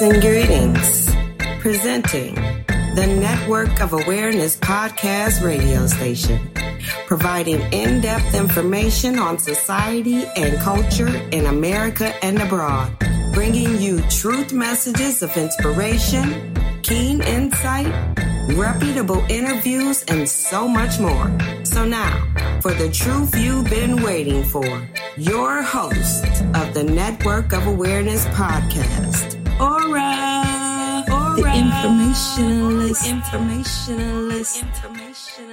And greetings. Presenting the Network of Awareness podcast radio station, providing in depth information on society and culture in America and abroad, bringing you truth messages of inspiration, keen insight, reputable interviews, and so much more. So now, for the truth you've been waiting for, your host of the Network of Awareness podcast, ORRA. ORRA. The informationalist. Informationalist. Informationalist.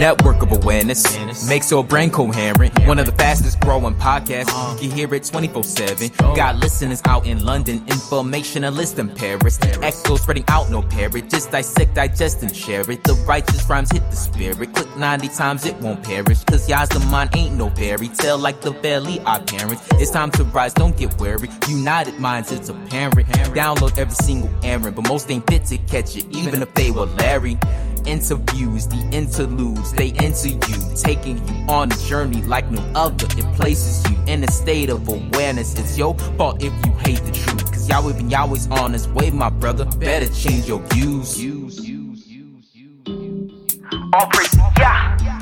Network of awareness makes your brain coherent. One of the fastest growing podcasts. You can hear it 24 7. Got listeners out in London, informationalist in Paris. Echo spreading out, no parrot. Just dissect, digest, and share it. The righteous rhymes hit the spirit. Click 90 times, it won't perish. Cause y'all's the mind ain't no fairy tale like the belly our parents. It's time to rise, don't get weary. United minds, it's apparent. Download every single errand, but most ain't fit to catch it, even if they were Larry interviews, the interludes, they enter you, taking you on a journey like no other. It places you in a state of awareness. It's your fault if you hate the truth. Cause Yahweh been Yahweh's on his way, my brother. Better change your views. All praise, yeah.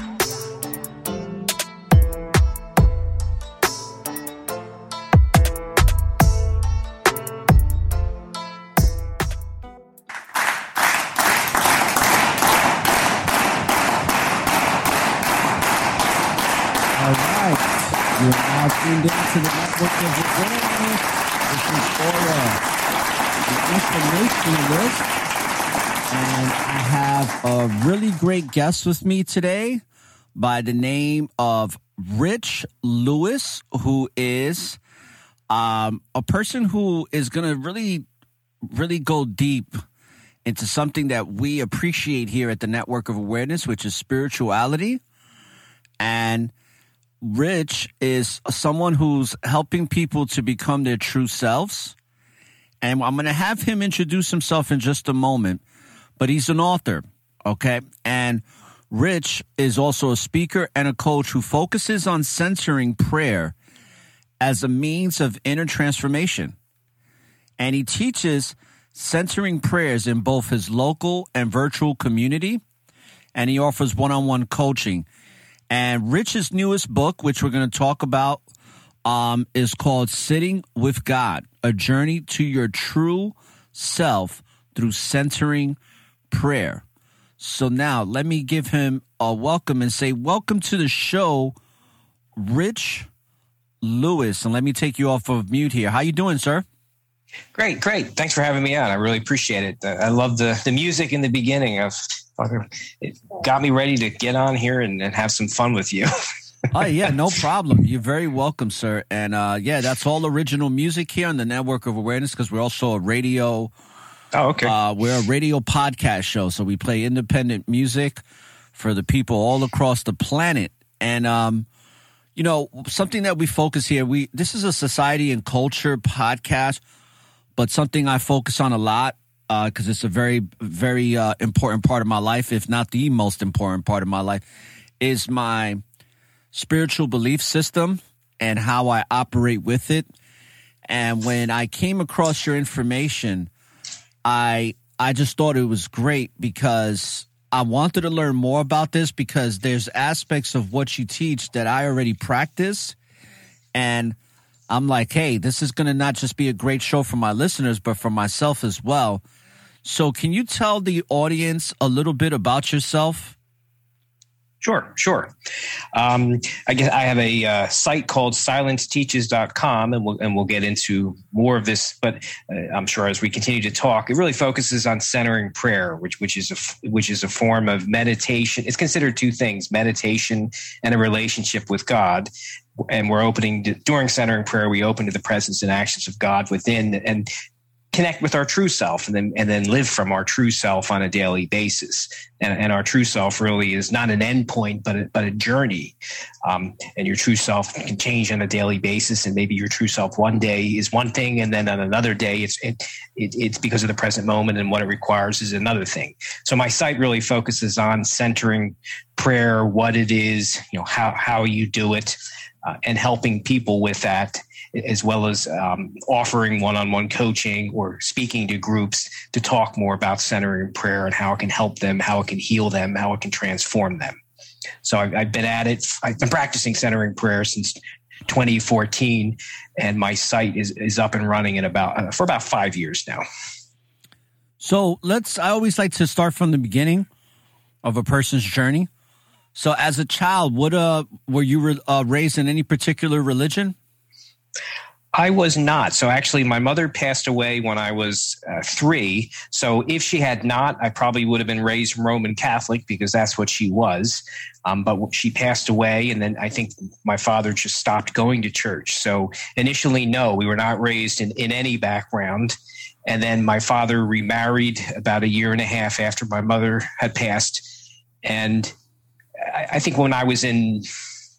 To the Network of Awareness. This is ORRA, the informationalist. And I have a really great guest with me today by the name of Rich Lewis, who is um, a person who is going to really, really go deep into something that we appreciate here at the Network of Awareness, which is spirituality. And Rich is someone who's helping people to become their true selves. And I'm going to have him introduce himself in just a moment, but he's an author, okay? And Rich is also a speaker and a coach who focuses on centering prayer as a means of inner transformation. And he teaches centering prayers in both his local and virtual community. And he offers one on one coaching. And Rich's newest book, which we're going to talk about, um, is called Sitting with God A Journey to Your True Self Through Centering Prayer. So now let me give him a welcome and say, Welcome to the show, Rich Lewis. And let me take you off of mute here. How you doing, sir? Great, great. Thanks for having me on. I really appreciate it. I love the, the music in the beginning of it got me ready to get on here and, and have some fun with you. oh yeah, no problem. You're very welcome, sir. And uh, yeah, that's all original music here on the Network of Awareness because we're also a radio. Oh, okay. Uh, we're a radio podcast show, so we play independent music for the people all across the planet. And um, you know, something that we focus here. We this is a society and culture podcast, but something I focus on a lot because uh, it's a very, very uh, important part of my life, if not the most important part of my life, is my spiritual belief system and how I operate with it. And when I came across your information, I I just thought it was great because I wanted to learn more about this because there's aspects of what you teach that I already practice, and I'm like, hey, this is going to not just be a great show for my listeners, but for myself as well. So, can you tell the audience a little bit about yourself? Sure, sure. Um, I guess I have a uh, site called silenceteaches.com and we'll, and we'll get into more of this, but uh, I'm sure as we continue to talk, it really focuses on centering prayer, which, which is a, which is a form of meditation. It's considered two things, meditation and a relationship with God. And we're opening to, during centering prayer, we open to the presence and actions of God within and connect with our true self and then and then live from our true self on a daily basis. And, and our true self really is not an endpoint, but a, but a journey. Um, and your true self can change on a daily basis. And maybe your true self one day is one thing, and then on another day, it's it, it, it's because of the present moment and what it requires is another thing. So my site really focuses on centering prayer, what it is, you know, how how you do it, uh, and helping people with that as well as um, offering one-on-one coaching or speaking to groups to talk more about centering prayer and how it can help them, how it can heal them, how it can transform them. So I've, I've been at it. I've been practicing centering prayer since 2014, and my site is is up and running in about uh, for about five years now. So let's. I always like to start from the beginning of a person's journey. So, as a child, what uh, were you uh, raised in any particular religion? I was not. So actually, my mother passed away when I was uh, three. So if she had not, I probably would have been raised Roman Catholic because that's what she was. Um, but she passed away, and then I think my father just stopped going to church. So initially, no, we were not raised in, in any background. And then my father remarried about a year and a half after my mother had passed. And I, I think when I was in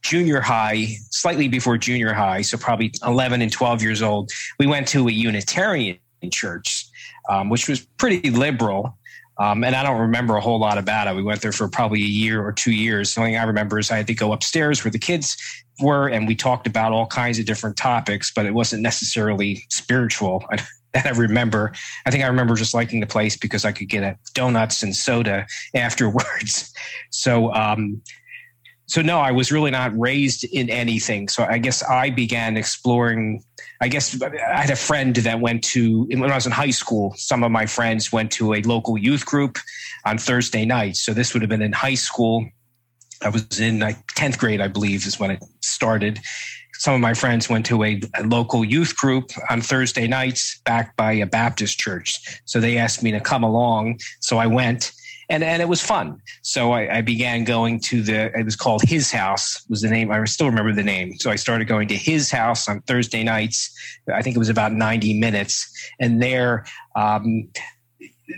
junior high, slightly before junior high, so probably 11 and 12 years old, we went to a Unitarian church, um, which was pretty liberal. Um, and I don't remember a whole lot about it. We went there for probably a year or two years. The only thing I remember is I had to go upstairs where the kids were, and we talked about all kinds of different topics, but it wasn't necessarily spiritual. that I remember. I think I remember just liking the place because I could get a donuts and soda afterwards. So um, so no, I was really not raised in anything. So I guess I began exploring. I guess I had a friend that went to when I was in high school. Some of my friends went to a local youth group on Thursday nights. So this would have been in high school. I was in like tenth grade, I believe, is when it started. Some of my friends went to a, a local youth group on Thursday nights, backed by a Baptist church. So they asked me to come along. So I went and and it was fun. So I, I, began going to the. It was called His House was the name. I still remember the name. So I started going to his house on Thursday nights. I think it was about ninety minutes, and there. Um,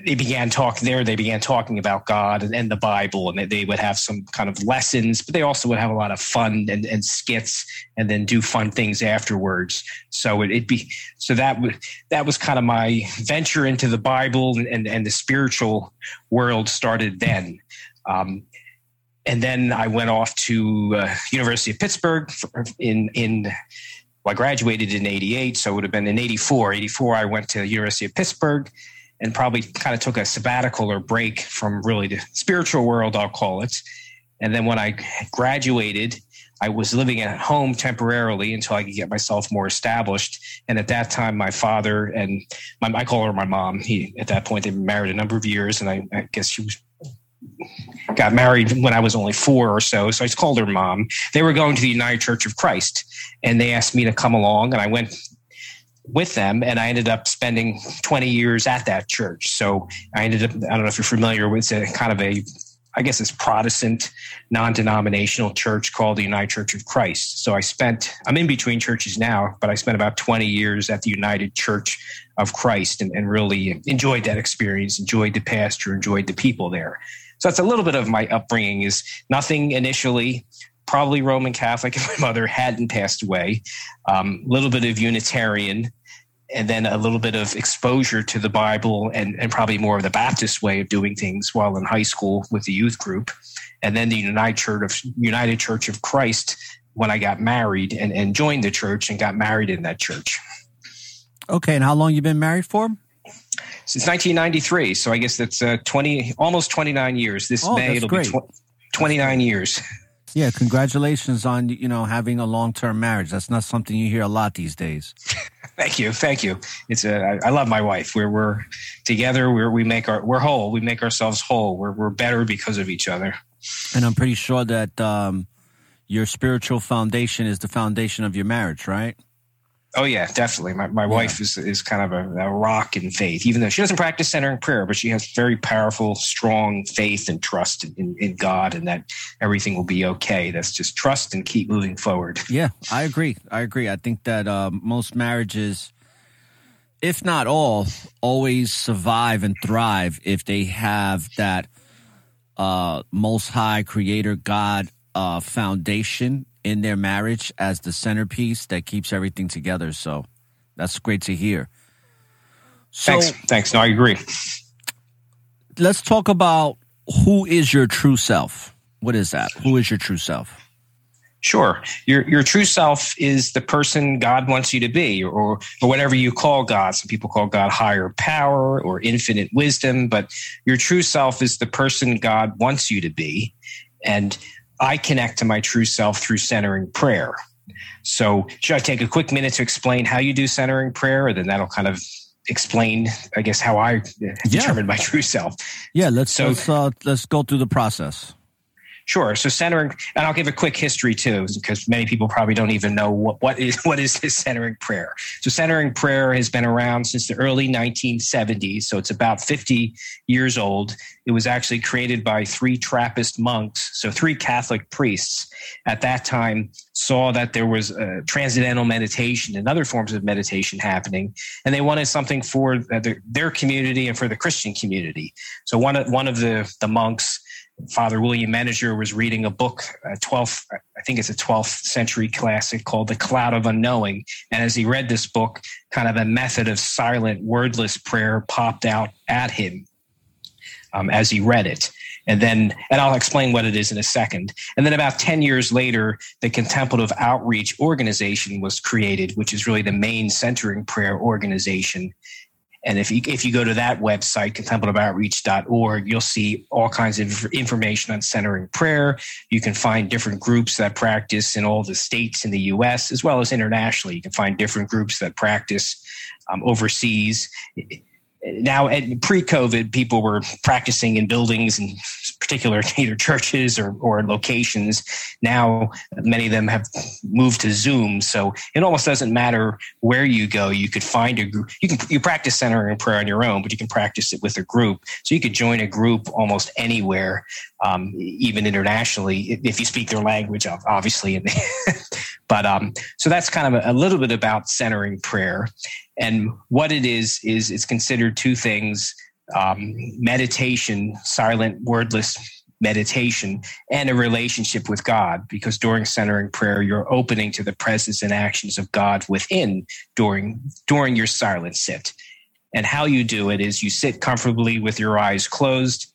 they began talking there. They began talking about God and, and, the Bible, and they would have some kind of lessons, but they also would have a lot of fun and, and skits, and then do fun things afterwards. So it, would be so that was that was kind of my venture into the Bible and and, and the spiritual world started then. Um, and then I went off to uh, University of Pittsburgh in in well, I graduated in 88, so it would have been in 84. 84, I went to University of Pittsburgh and probably kind of took a sabbatical or break from really the spiritual world, I'll call it. And then when I graduated, I was living at home temporarily until I could get myself more established. And at that time, my father and my, I call her my mom. He at that point they've been married a number of years, and I, I guess she was got married when I was only four or so. So I just called her mom. They were going to the United Church of Christ, and they asked me to come along, and I went with them and I ended up spending 20 years at that church. So I ended up, I don't know if you're familiar with it, kind of a, I guess it's Protestant non-denominational church called the United Church of Christ. So I spent, I'm in between churches now, but I spent about 20 years at the United Church of Christ and, and really enjoyed that experience, enjoyed the pastor, enjoyed the people there. So that's a little bit of my upbringing is nothing initially probably Roman Catholic if my mother hadn't passed away, a um, little bit of Unitarian, and then a little bit of exposure to the Bible and, and probably more of the Baptist way of doing things while in high school with the youth group. And then the United Church of United Church of Christ when I got married and, and joined the church and got married in that church. Okay, and how long you been married for? Since 1993, so I guess that's uh, 20, almost 29 years. This oh, May it'll great. be tw- 29 years. Yeah, congratulations on you know having a long term marriage. That's not something you hear a lot these days. thank you, thank you. It's a I, I love my wife. We're we're together. We're we make our we're whole. We make ourselves whole. We're we're better because of each other. And I'm pretty sure that um, your spiritual foundation is the foundation of your marriage, right? Oh yeah, definitely. My my yeah. wife is is kind of a, a, rock in faith, even though she doesn't practice centering prayer, but she has very powerful, strong faith and trust in, in God, and that everything will be okay. That's just trust and keep moving forward. Yeah, I agree. I agree. I think that uh, most marriages, if not all, always survive and thrive if they have that uh, Most High Creator God uh, foundation in their marriage as the centerpiece that keeps everything together. So that's great to hear. So, thanks. Thanks. No, I agree. Let's talk about who is your true self. What is that? Who is your true self? Sure. Your your true self is the person God wants you to be, or or whatever you call God. Some people call God higher power or infinite wisdom, but your true self is the person God wants you to be. And I connect to my true self through centering prayer. So should I take a quick minute to explain how you do centering prayer, and then that'll kind of explain, I guess, how I determine my true self. Yeah, let's so, let's uh, let's go through the process. Sure. So centering, and I'll give a quick history too, because many people probably don't even know what, what is what is this centering prayer. So centering prayer has been around since the early 1970s. So it's about 50 years old. It was actually created by three Trappist monks, so three Catholic priests at that time saw that there was transcendental meditation and other forms of meditation happening, and they wanted something for their, their community and for the Christian community. So one of one of the the monks Father William Meninger was reading a book, a 12th, I think it's a 12th century classic called The Cloud of Unknowing. And as he read this book, kind of a method of silent, wordless prayer popped out at him um, as he read it. And then, and I'll explain what it is in a second. And then about 10 years later, the Contemplative Outreach Organization was created, which is really the main centering prayer organization. And if you, if you go to that website, contemplativeoutreach.org, you'll see all kinds of information on centering prayer. You can find different groups that practice in all the states in the U.S. as well as internationally. You can find different groups that practice um, overseas now pre-covid people were practicing in buildings and particular either churches or, or locations. Now many of them have moved to zoom so it almost doesn't matter where you go. You could find a group. You can you practice centering prayer on your own but you can practice it with a group. So you could join a group almost anywhere um, even internationally if you speak their language obviously but um, so that's kind of a, a little bit about centering prayer and what it is, is it's considered two things um, meditation, silent, wordless meditation, and a relationship with God. Because during centering prayer, you're opening to the presence and actions of God within during, during your silent sit. And how you do it is you sit comfortably with your eyes closed.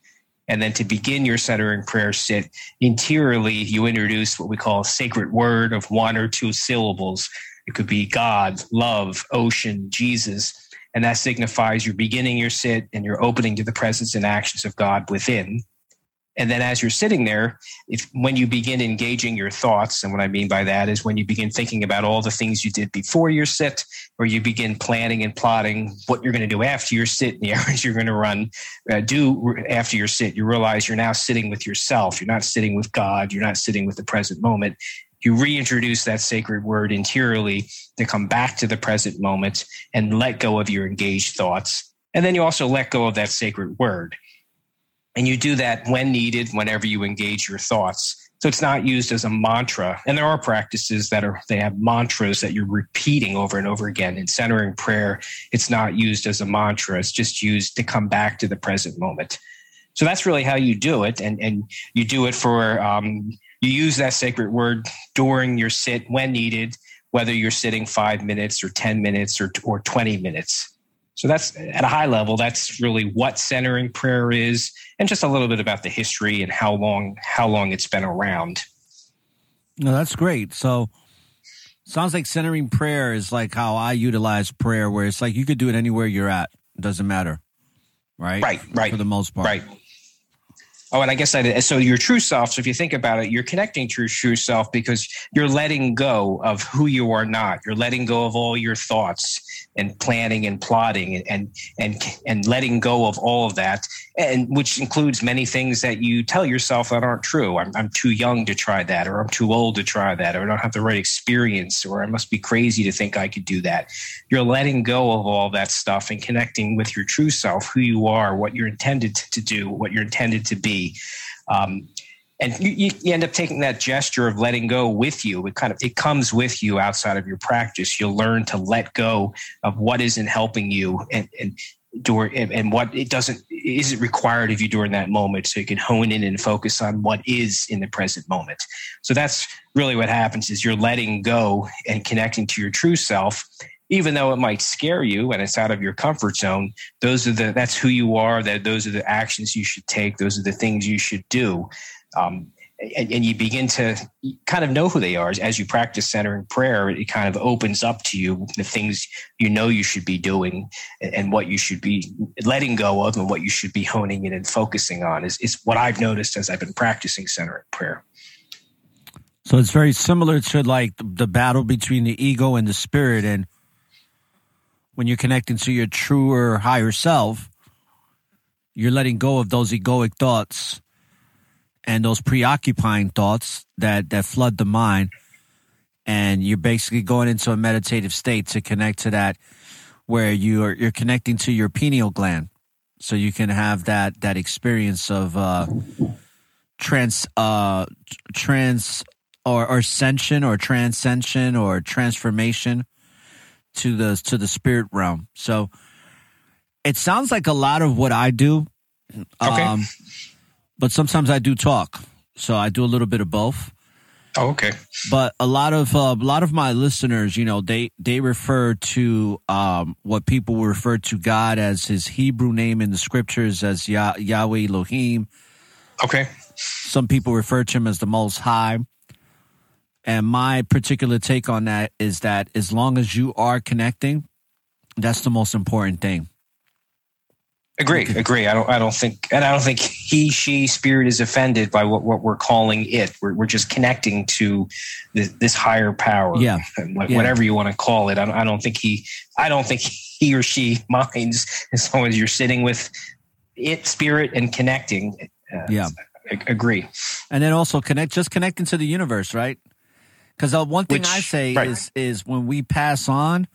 And then to begin your centering prayer sit, interiorly, you introduce what we call a sacred word of one or two syllables it could be God, love, ocean, Jesus. And that signifies you're beginning your sit and you're opening to the presence and actions of God within. And then as you're sitting there, if when you begin engaging your thoughts, and what I mean by that is when you begin thinking about all the things you did before your sit, or you begin planning and plotting what you're going to do after your sit and the errands you're going to run, uh, do after your sit, you realize you're now sitting with yourself. You're not sitting with God. You're not sitting with the present moment you reintroduce that sacred word interiorly to come back to the present moment and let go of your engaged thoughts. And then you also let go of that sacred word. And you do that when needed, whenever you engage your thoughts. So it's not used as a mantra. And there are practices that are, they have mantras that you're repeating over and over again. In centering prayer, it's not used as a mantra. It's just used to come back to the present moment. So that's really how you do it. And, and you do it for um, you use that sacred word during your sit when needed, whether you're sitting five minutes or 10 minutes or, or 20 minutes. So that's at a high level, that's really what centering prayer is, and just a little bit about the history and how long how long it's been around. No, that's great. So sounds like centering prayer is like how I utilize prayer, where it's like you could do it anywhere you're at. It doesn't matter. Right? Right, right. For the most part. Right. Oh, and I guess I so your true self. So if you think about it, you're connecting to your true self because you're letting go of who you are not. You're letting go of all your thoughts and planning and plotting and and, and letting go of all of that, and which includes many things that you tell yourself that aren't true. I'm, I'm too young to try that, or I'm too old to try that, or I don't have the right experience, or I must be crazy to think I could do that. You're letting go of all that stuff and connecting with your true self, who you are, what you're intended to do, what you're intended to be um, and you, you, end up taking that gesture of letting go with you. It kind of it comes with you outside of your practice. You'll learn to let go of what isn't helping you, and and during and what it doesn't isn't required of you during that moment so you can hone in and focus on what is in the present moment so that's really what happens is you're letting go and connecting to your true self even though it might scare you and it's out of your comfort zone those are the that's who you are that those are the actions you should take those are the things you should do. Um, and, and, you begin to kind of know who they are. As you practice centering prayer it kind of opens up to you the things you know you should be doing and what you should be letting go of and what you should be honing in and focusing on is, is what i've noticed as i've been practicing centering prayer. So it's very similar to like the battle between the ego and the spirit. And when you're connecting to your truer higher self you're letting go of those egoic thoughts and those preoccupying thoughts that that flood the mind. And you're basically going into a meditative state to connect to that where you're you're connecting to your pineal gland. So you can have that that experience of uh trans uh trans or, or ascension or transcension or transformation to the to the spirit realm so it sounds like a lot of what i do okay. um but sometimes I do talk. So I do a little bit of both. Oh, okay. But a lot of uh, a lot of my listeners, you know, they they refer to um, what people refer to God as His Hebrew name in the scriptures as Yah- Yahweh Elohim. Okay. Some people refer to Him as the Most High. And my particular take on that is that as long as you are connecting, that's the most important thing. Agree, agree. I don't, I don't think, and I don't think he, she, spirit is offended by what, what we're calling it. We're, we're just connecting to this, this higher power, yeah. whatever yeah. you want to call it. I don't, I don't think he, I don't think he or she minds as long as you're sitting with it, spirit, and connecting. Uh, yeah, I, agree. And then also connect, just connecting to the universe, right? Because uh, one thing Which, I say right. is, is when we pass on,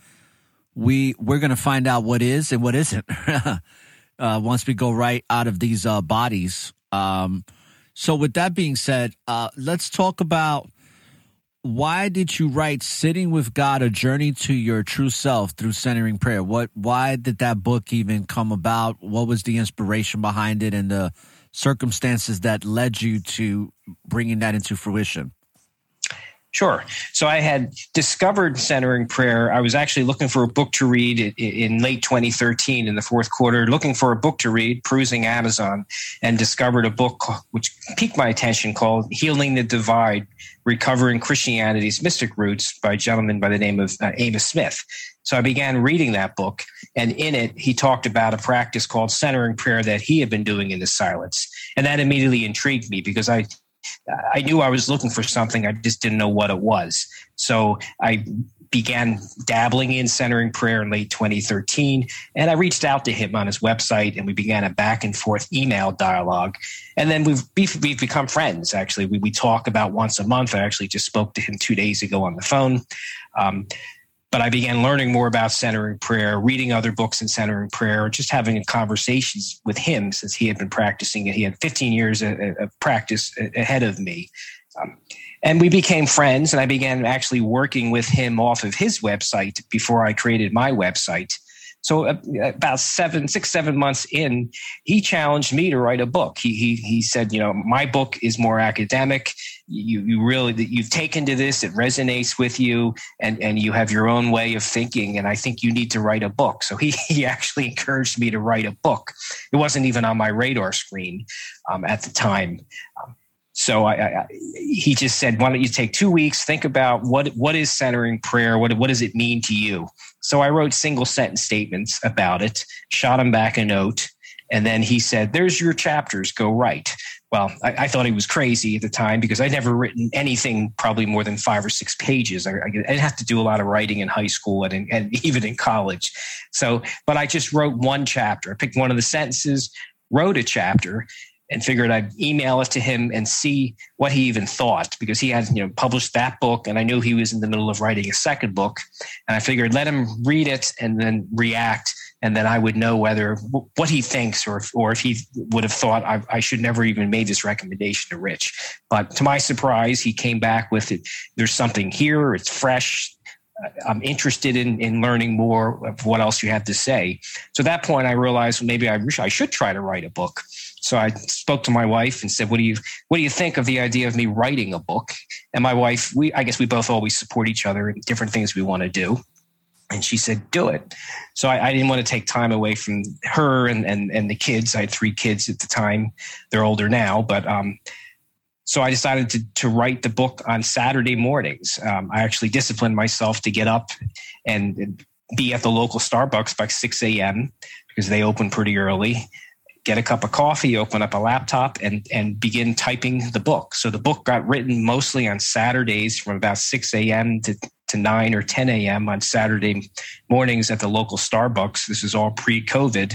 we we're going to find out what is and what isn't. uh, once we go right out of these uh, bodies. Um, so, with that being said, uh, let's talk about why did you write "Sitting with God: A Journey to Your True Self" through centering prayer? What? Why did that book even come about? What was the inspiration behind it, and the circumstances that led you to bringing that into fruition? Sure. So I had discovered centering prayer. I was actually looking for a book to read in late 2013 in the fourth quarter, looking for a book to read, perusing Amazon, and discovered a book which piqued my attention called Healing the Divide Recovering Christianity's Mystic Roots by a gentleman by the name of uh, Amos Smith. So I began reading that book, and in it, he talked about a practice called centering prayer that he had been doing in the silence. And that immediately intrigued me because I I knew I was looking for something. I just didn't know what it was. So I began dabbling in centering prayer in late 2013. And I reached out to him on his website and we began a back and forth email dialogue. And then we've, we've become friends, actually. We, we talk about once a month. I actually just spoke to him two days ago on the phone. Um, but I began learning more about centering prayer, reading other books in centering prayer, just having conversations with him since he had been practicing it. He had 15 years of practice ahead of me. Um, and we became friends, and I began actually working with him off of his website before I created my website. So uh, about seven, six, seven months in, he challenged me to write a book. He he he said, you know, my book is more academic. You you really you've taken to this. It resonates with you, and and you have your own way of thinking. And I think you need to write a book. So he he actually encouraged me to write a book. It wasn't even on my radar screen um, at the time. Um, so I, I, he just said, "Why don't you take two weeks? Think about what what is centering prayer? What what does it mean to you?" So I wrote single sentence statements about it, shot him back a note, and then he said, "There's your chapters. Go write." Well, I, I thought he was crazy at the time because I'd never written anything probably more than five or six pages. I, I had to do a lot of writing in high school and, in, and even in college. So, but I just wrote one chapter. I picked one of the sentences, wrote a chapter, and figured I'd email it to him and see what he even thought because he had you know published that book and I knew he was in the middle of writing a second book and I figured let him read it and then react and then I would know whether what he thinks or or if he would have thought I, I, should never even made this recommendation to Rich. But to my surprise, he came back with it. There's something here. It's fresh. Uh, I'm interested in in learning more of what else you have to say. So at that point, I realized maybe I I should try to write a book. So I spoke to my wife and said, "What do you what do you think of the idea of me writing a book?" And my wife, we I guess we both always support each other in different things we want to do. And she said, "Do it." So I, I didn't want to take time away from her and and and the kids. I had three kids at the time; they're older now, but um, so I decided to, to write the book on Saturday mornings. Um, I actually disciplined myself to get up and be at the local Starbucks by 6 a.m. because they open pretty early. Get a cup of coffee, open up a laptop, and and begin typing the book. So the book got written mostly on Saturdays from about 6 a.m. to, to 9 or 10 a.m. on Saturday mornings at the local Starbucks. This is all pre-COVID,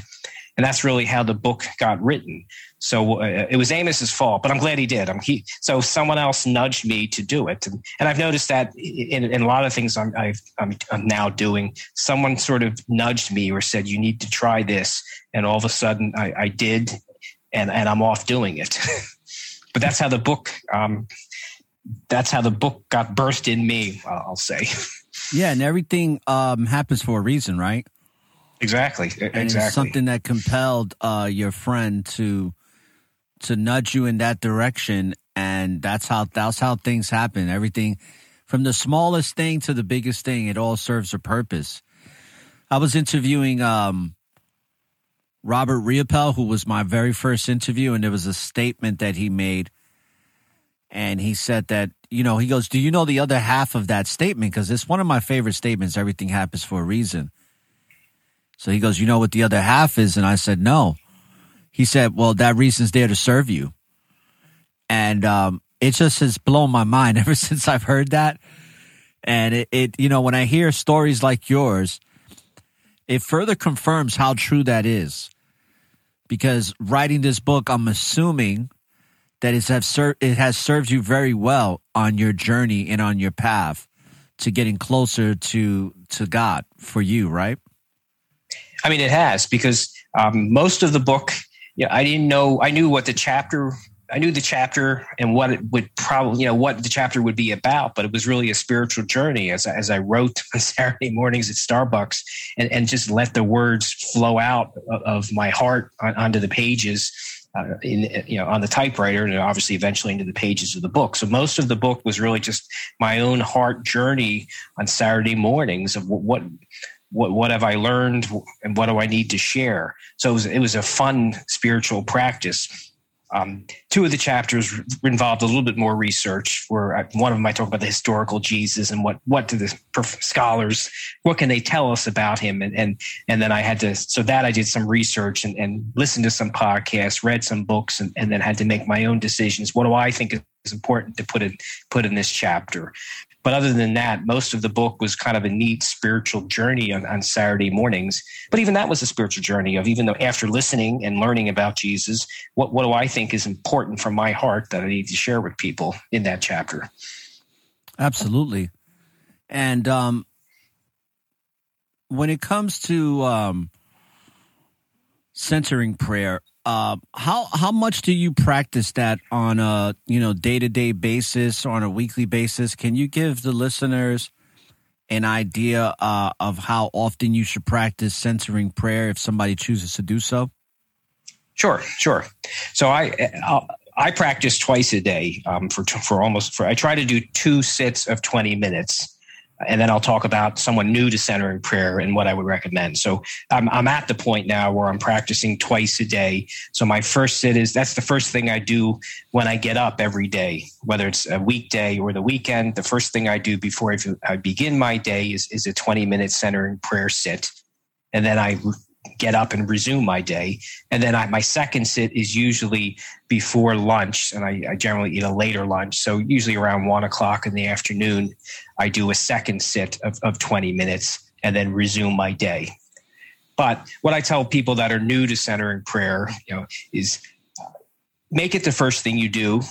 and that's really how the book got written. So uh, it was Amos's fault, but I'm glad he did. I'm, he, so someone else nudged me to do it, and, and I've noticed that in, in, a lot of things I'm, i am now doing. Someone sort of nudged me or said, "You need to try this," and all of a sudden I, I did, and and I'm off doing it. but that's how the book. Um, that's how the book got burst in me. I'll say. Yeah, and everything um, happens for a reason, right? Exactly. And exactly. something that compelled uh, your friend to to nudge you in that direction and that's how that's how things happen everything from the smallest thing to the biggest thing it all serves a purpose i was interviewing um, robert riopel who was my very first interview and there was a statement that he made and he said that you know he goes do you know the other half of that statement because it's one of my favorite statements everything happens for a reason so he goes you know what the other half is and i said no he said, well, that reason's there to serve you. And um, it just has blown my mind ever since I've heard that. And it, it, you know, when I hear stories like yours, it further confirms how true that is. Because writing this book, I'm assuming that it has, ser- it has served you very well on your journey and on your path to getting closer to to God for you, right? I mean, it has because um, most of the book yeah, I didn't know. I knew what the chapter. I knew the chapter and what it would probably, you know, what the chapter would be about, but it was really a spiritual journey as, as I wrote on Saturday mornings at Starbucks and, and just let the words flow out of my heart onto the pages. Uh, in you know on the typewriter and obviously eventually into the pages of the book. So most of the book was really just my own heart journey on Saturday mornings of what what what have I learned and what do I need to share? So it was, it was a fun spiritual practice. Um, two of the chapters involved a little bit more research. Where I, one of them I talk about the historical Jesus and what what do the scholars what can they tell us about him and and and then I had to so that I did some research and, and listened to some podcasts, read some books, and, and then had to make my own decisions. What do I think is important to put in put in this chapter? But other than that, most of the book was kind of a neat spiritual journey on, on Saturday mornings. But even that was a spiritual journey of even though after listening and learning about Jesus, what, what do I think is important from my heart that I need to share with people in that chapter? Absolutely. And um, when it comes to um, centering prayer, uh, how how much do you practice that on a you know day to day basis or on a weekly basis? Can you give the listeners an idea uh, of how often you should practice centering prayer if somebody chooses to do so? Sure, sure. So I I'll, I practice twice a day um, for for almost for I try to do two sits of twenty minutes and then I'll talk about someone new to centering prayer and what I would recommend. So I'm, I'm at the point now where I'm practicing twice a day. So my first sit is that's the first thing I do when I get up every day, whether it's a weekday or the weekend. The first thing I do before I begin my day is, is a 20 minute centering prayer sit. And then I get up and resume my day. And then I, my second sit is usually before lunch, and I, I, generally eat a later lunch. So usually around one o'clock in the afternoon, I do a second sit of, of 20 minutes and then resume my day. But what I tell people that are new to centering prayer, you know, is uh, make it the first thing you do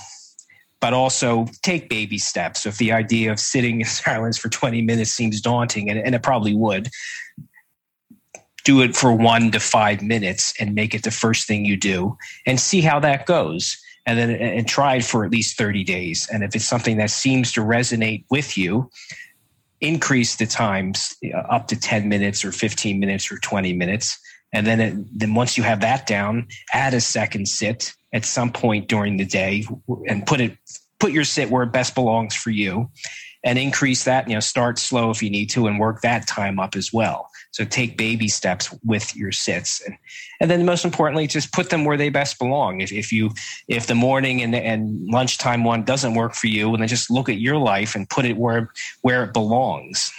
but also take baby steps. So if the idea of sitting in silence for 20 minutes seems daunting, and, and, it probably would, do it for one to five minutes and make it the first thing you do and see how that goes. And then and try it for at least 30 days. And if it's something that seems to resonate with you increase the times uh, up to 10 minutes or 15 minutes or 20 minutes. And then it, then once you have that down add a second sit at some point during the day and put it put your sit where it best belongs for you and increase that you know start slow if you need to and work that time up as well so take baby steps with your sits. And, and then most importantly just put them where they best belong. If, if you if the morning and, and lunchtime one doesn't work for you and then just look at your life and put it where where it belongs.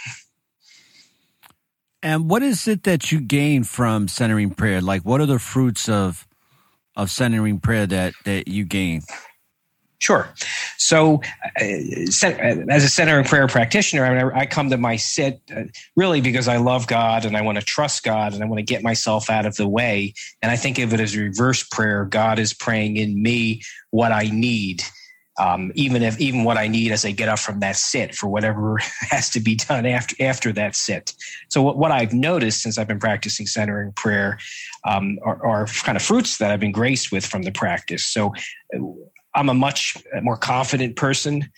And what is it that you gain from centering prayer? Like what are the fruits of of centering prayer that that you gain Sure. So, uh, as a center prayer practitioner, I, mean, I come to my sit uh, really because I love God and I want to trust God and I want to get myself out of the way. And I think of it as reverse prayer. God is praying in me what I need, um, even if even what I need as I get up from that sit for whatever has to be done after after that sit. So, what, what I've noticed since I've been practicing centering prayer um, are, are kind of fruits that I've been graced with from the practice. So I'm a much more confident person.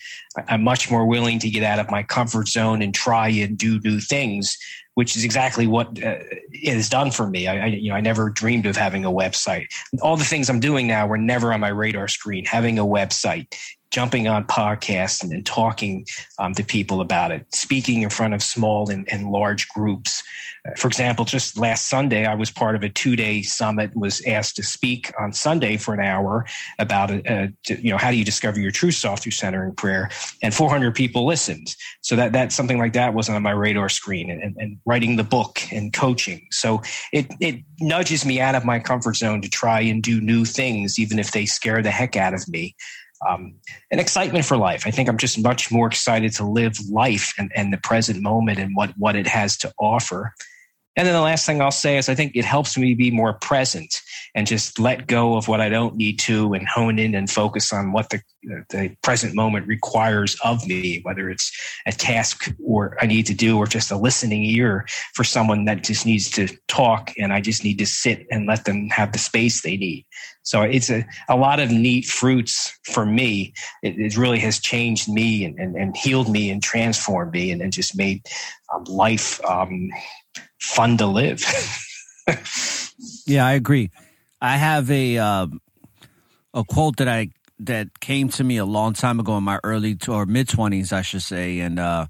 I'm much more willing to get out of my comfort zone and try and do new things, which is exactly what uh, it has done for me. I, I, you know, I never dreamed of having a website. All the things I'm doing now were never on my radar screen. Having a website, jumping on podcasts and, and talking um, to people about it, speaking in front of small and, and large groups. Uh, for example, just last Sunday, I was part of a two-day summit. Was asked to speak on Sunday for an hour about, uh, you know, how do you discover your true self through centering prayer, and 400 people listened. So that that something like that wasn't on my radar screen. And, and writing the book and coaching, so it it nudges me out of my comfort zone to try and do new things, even if they scare the heck out of me um, an excitement for life. I think I'm just much more excited to live life and, and the present moment and what, what it has to offer. And then the last thing I'll say is I think it helps me be more present and just let go of what I don't need to and hone in and focus on what the, the present moment requires of me, whether it's a task or I need to do or just a listening ear for someone that just needs to talk and I just need to sit and let them have the space they need. So it's a, a lot of neat fruits for me. It, it really has changed me and, and, and, healed me and transformed me and, and just made um, life um, fun to live. yeah, I agree. I have a uh, a quote that I that came to me a long time ago in my early or mid twenties, I should say, and uh,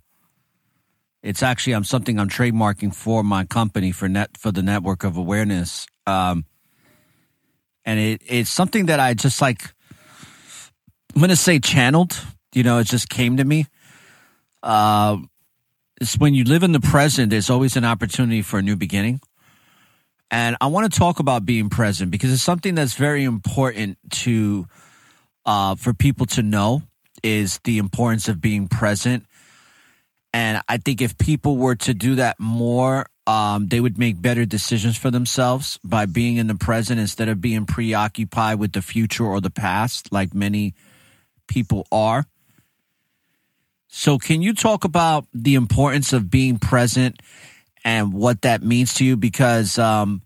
it's actually I'm something I'm trademarking for my company for net for the network of awareness, um, and it it's something that I just like. I'm gonna say channeled. You know, it just came to me. Uh, it's when you live in the present, there's always an opportunity for a new beginning. And I want to talk about being present because it's something that's very important to uh, for people to know is the importance of being present. And I think if people were to do that more, um, they would make better decisions for themselves by being in the present instead of being preoccupied with the future or the past, like many people are. So, can you talk about the importance of being present and what that means to you? Because um,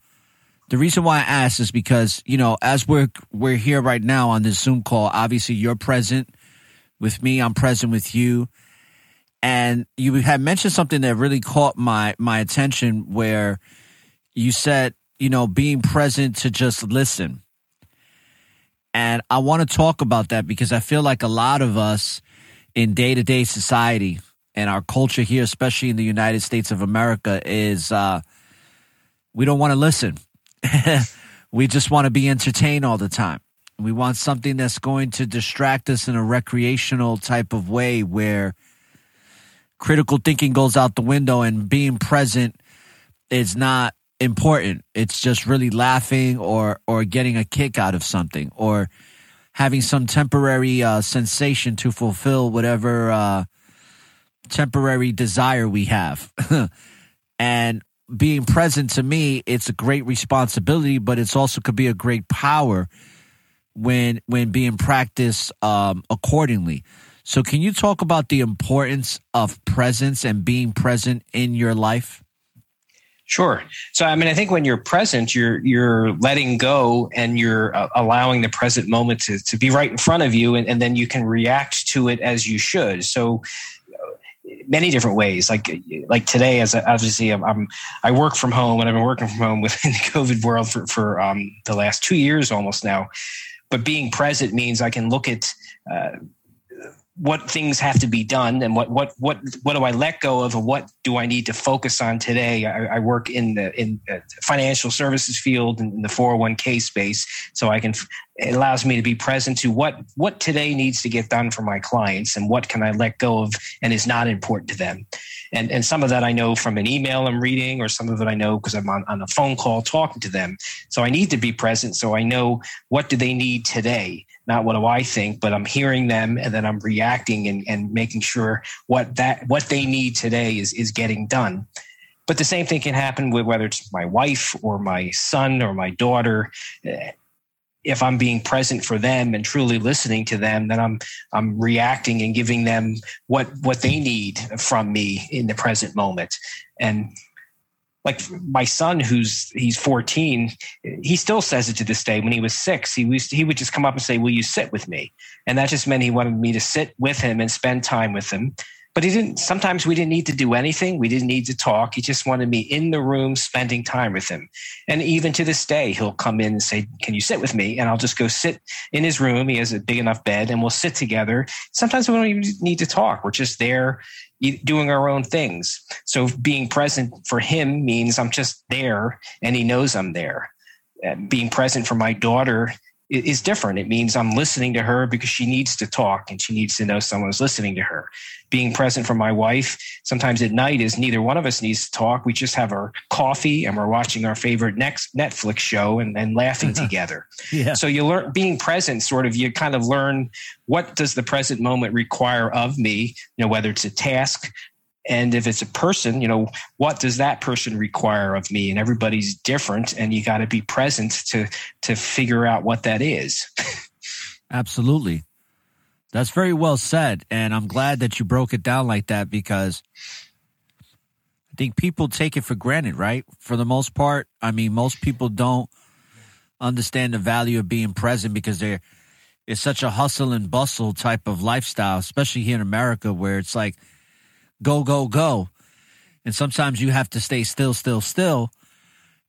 the reason why I ask is because you know, as we're we're here right now on this Zoom call, obviously you're present with me. I'm present with you, and you had mentioned something that really caught my my attention, where you said, you know, being present to just listen. And I want to talk about that because I feel like a lot of us in day to day society and our culture here, especially in the United States of America, is uh, we don't want to listen. we just want to be entertained all the time. We want something that's going to distract us in a recreational type of way where critical thinking goes out the window and being present is not important. It's just really laughing or or getting a kick out of something or having some temporary uh, sensation to fulfill whatever uh, temporary desire we have. and being present to me, it's a great responsibility, but it's also could be a great power when when being practiced um, accordingly. So, can you talk about the importance of presence and being present in your life? Sure. So, I mean, I think when you're present, you're you're letting go and you're uh, allowing the present moment to, to be right in front of you, and, and then you can react to it as you should. So, many different ways. Like like today, as obviously I'm, I'm, i work from home, and I've been working from home within the COVID world for for um, the last two years almost now. But being present means I can look at uh, what things have to be done and what what what what do I let go of and what do I need to focus on today? I, I work in the in the financial services field in the 401k space, so I can it allows me to be present to what what today needs to get done for my clients and what can I let go of and is not important to them. And and some of that I know from an email I'm reading or some of it I know because I'm on, on a phone call talking to them. So I need to be present so I know what do they need today not what do I think, but I'm hearing them and then I'm reacting and, and making sure what that what they need today is is getting done. But the same thing can happen with whether it's my wife or my son or my daughter. Eh, if I'm being present for them and truly listening to them, then I'm I'm reacting and giving them what what they need from me in the present moment. And like my son who's he's 14 he still says it to this day. When he was six he was he would just come up and say will you sit with me? And that just meant he wanted me to sit with him and spend time with him but he didn't sometimes we didn't need to do anything. We didn't need to talk. He just wanted me in the room spending time with him. And even to this day he'll come in and say can you sit with me? And i'll just go sit in his room. He has a big enough bed and we'll sit together. Sometimes we don't even need to talk. We're just there doing our own things. So being present for him means I'm just there and he knows I'm there. being present for my daughter is different. It means I'm listening to her because she needs to talk and she needs to know someone's listening to her. Being present for my wife, sometimes at night is neither one of us needs to talk. We just have our coffee and we're watching our favorite next Netflix show and, and laughing together. Yeah. So you learn being present, sort of, you kind of learn what does the present moment require of me, you know, whether it's a task and if it's a person you know what does that person require of me? And everybody's different and you got to be present to to figure out what that is. Absolutely. That's very well said and i'm glad that you broke it down like that because i think people take it for granted right? For the most part i mean most people don't understand the value of being present because they're it's such a hustle and bustle type of lifestyle especially here in america where it's like go, go, go. And sometimes you have to stay still, still, still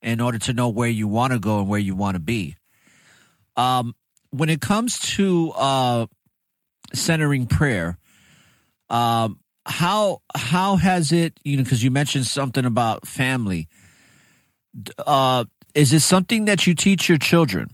in order to know where you want to go and where you want to be. Um, when it comes to uh, centering prayer, um, how how has it you know because you mentioned something about family uh is it something that you teach your children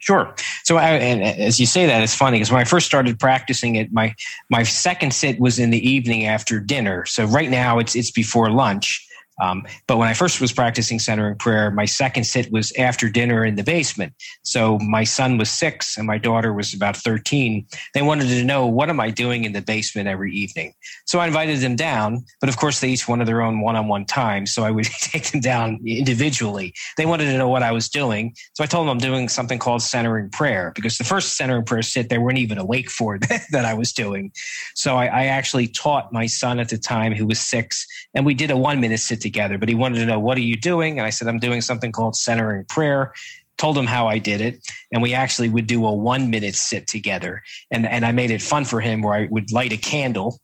Sure. So, I, as you say that, it's funny because when I first started practicing it, my my second sit was in the evening after dinner. So right now it's it's before lunch, um, but when I first was practicing centering prayer, my second sit was after dinner in the basement. So my son was six and my daughter was about 13. They wanted to know, what am I doing in the basement every evening? So I invited them down, but of course they each wanted their own one on one time. So I would take them down individually. They wanted to know what I was doing. So I told them I'm doing something called centering prayer because the first centering prayer sit they weren't even awake for that I was doing. So I, I actually taught my son at the time who was six and we did a one minute sit together, but he wanted to know, what are you doing? And I said, I'm doing something called centering prayer. Told him how I did it. And we actually would do a one minute sit together. And, and I made it fun for him where I would light a candle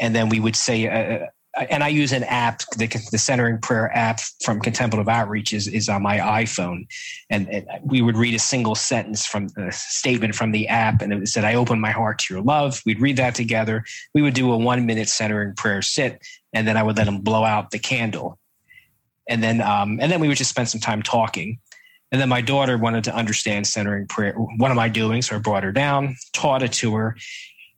and then we would say, uh, uh, and I use an app, the, the, centering prayer app from Contemplative Outreach is, is on my iPhone. And, and, we would read a single sentence from a statement from the app. And it said, I open my heart to your love. We'd read that together. We would do a one minute centering prayer sit and then I would let him blow out the candle, and then um, and then we would just spend some time talking. And then my daughter wanted to understand centering prayer. What am I doing? So I brought her down, taught it to her.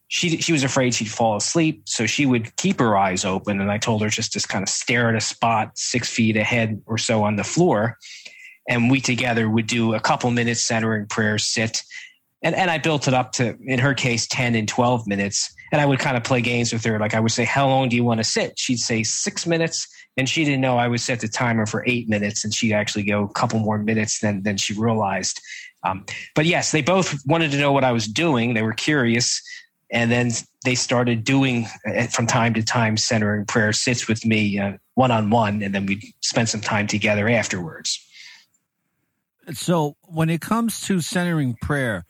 She she was afraid she'd fall asleep, so she would keep her eyes open. And I told her just to kind of stare at a spot six feet ahead or so on the floor. And we together would do a couple minutes centering prayer, sit, and and I built it up to in her case 10 and 12 minutes and I would kind of play games with her. Like I would say how long do you want to sit? She'd say 6 minutes. And she didn't know I would set the timer for 8 minutes and she'd actually go a couple more minutes than than she realized. Um, but yes they both wanted to know what I was doing. They were curious. And then they started doing uh, from time to time centering prayer sits with me one on one, and then we'd spend some time together afterwards. So, when it comes to centering prayer,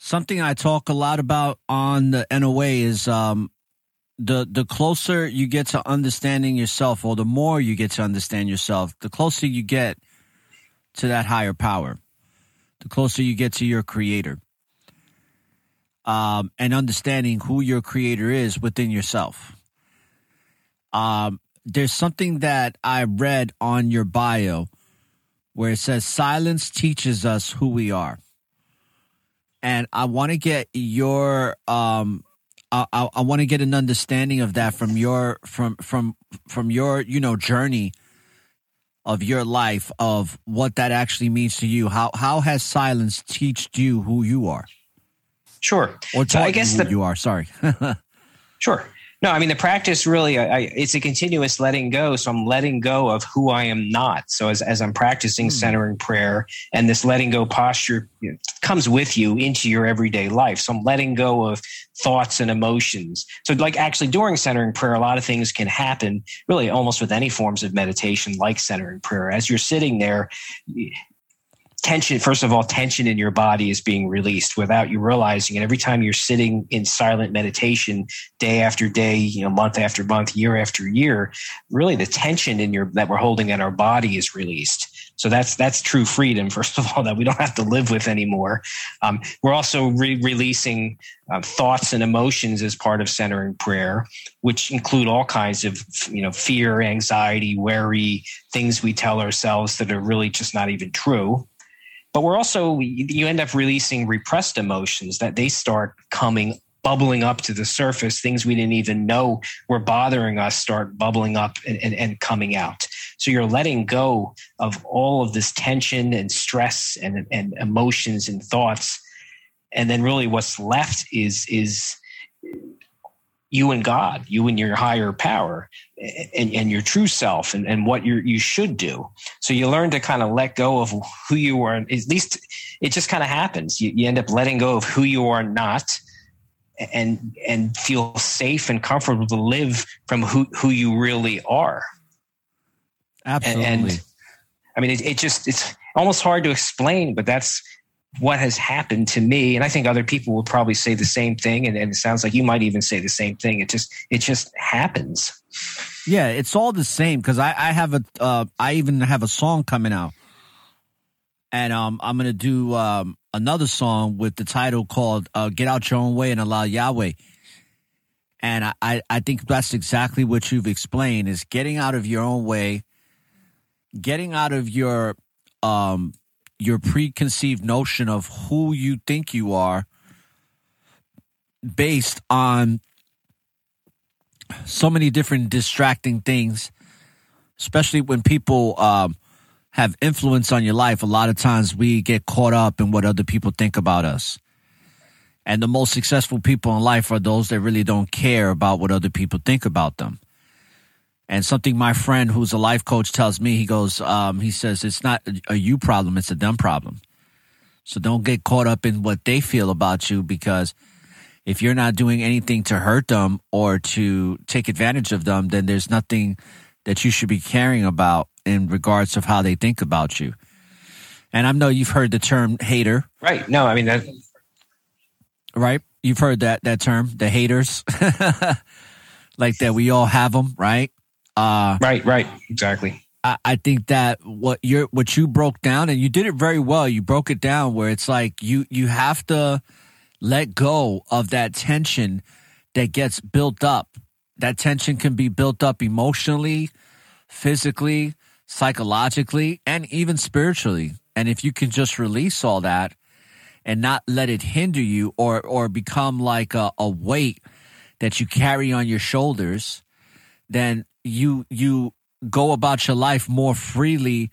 something I talk a lot about on the NOA is um, the the closer you get to understanding yourself, or the more you get to understand yourself, the closer you get to that higher power, the closer you get to your creator, um, and understanding who your creator is within yourself. Um, there's something that I read on your bio where it says silence teaches us who we are. And I want to get your um I, I, I want to get an understanding of that from your from from from your you know journey of your life of what that actually means to you. How how has silence taught you who you are? Sure. Or so I guess you, the, you are. Sorry. sure. No, I mean the practice really. I, it's a continuous letting go. So I'm letting go of who I am not. So as as I'm practicing mm. centering prayer, and this letting go posture you know, comes with you into your everyday life. So I'm letting go of thoughts and emotions. So like actually during centering prayer, a lot of things can happen. Really, almost with any forms of meditation, like centering prayer. As you're sitting there, tension first of all tension in your body is being released without you realizing it. Every time you're sitting in silent meditation day after day you know month after month year after year really the tension in your that we're holding in our body is released. So that's that's true freedom first of all that we don't have to live with anymore. Um, we're also re- releasing uh, thoughts and emotions as part of centering prayer which include all kinds of you know fear anxiety worry things we tell ourselves that are really just not even true but we're also you end up releasing repressed emotions that they start coming bubbling up to the surface. Things we didn't even know were bothering us start bubbling up and, and, and, coming out. So you're letting go of all of this tension and stress and, and emotions and thoughts. And then really what's left is is you and God, you and your higher power and, and your true self and, and what you you should do. So you learn to kind of let go of who you are. At least it just kind of happens. You, you end up letting go of who you are not and and feel safe and comfortable to live from who, who you really are. Absolutely. And, and I mean, it, it just, it's almost hard to explain, but that's, what has happened to me and i think other people will probably say the same thing and, and, it sounds like you might even say the same thing. It just it just happens. Yeah it's all the same because I, I have a uh, I even have a song coming out. And um i'm gonna do um another song with the title called uh, get out your own way and allow yahweh. And I, I think that's exactly what you've explained is getting out of your own way getting out of your um your preconceived notion of who you think you are based on so many different distracting things, especially when people um, have influence on your life. A lot of times we get caught up in what other people think about us. And the most successful people in life are those that really don't care about what other people think about them. And something my friend who's a life coach tells me, he goes, um, he says, it's not a you problem, it's a them problem. So don't get caught up in what they feel about you because if you're not doing anything to hurt them or to take advantage of them, then there's nothing that you should be caring about in regards of how they think about you. And I know you've heard the term hater. Right. No, I mean that right? You've heard that that term, the haters. like that we all have them, right? Uh, right, right, exactly. I, I think that what you're, what you broke down and you did it very well. You broke it down where it's like you you have to let go of that tension that gets built up. That tension can be built up emotionally, physically, psychologically, and even spiritually. And if you can just release all that and not let it hinder you or or become like a, a weight that you carry on your shoulders, then you you go about your life more freely,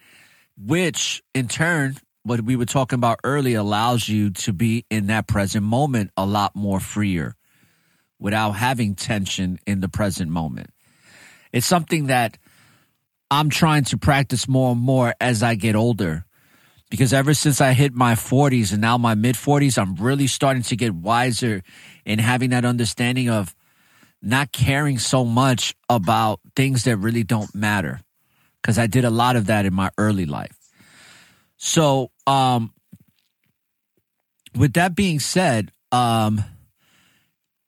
which in turn, what we were talking about earlier, allows you to be in that present moment a lot more freer without having tension in the present moment. It's something that I'm trying to practice more and more as I get older. Because ever since I hit my 40s and now my mid 40s, I'm really starting to get wiser in having that understanding of not caring so much about things that really don't matter because I did a lot of that in my early life. So, um, with that being said, um,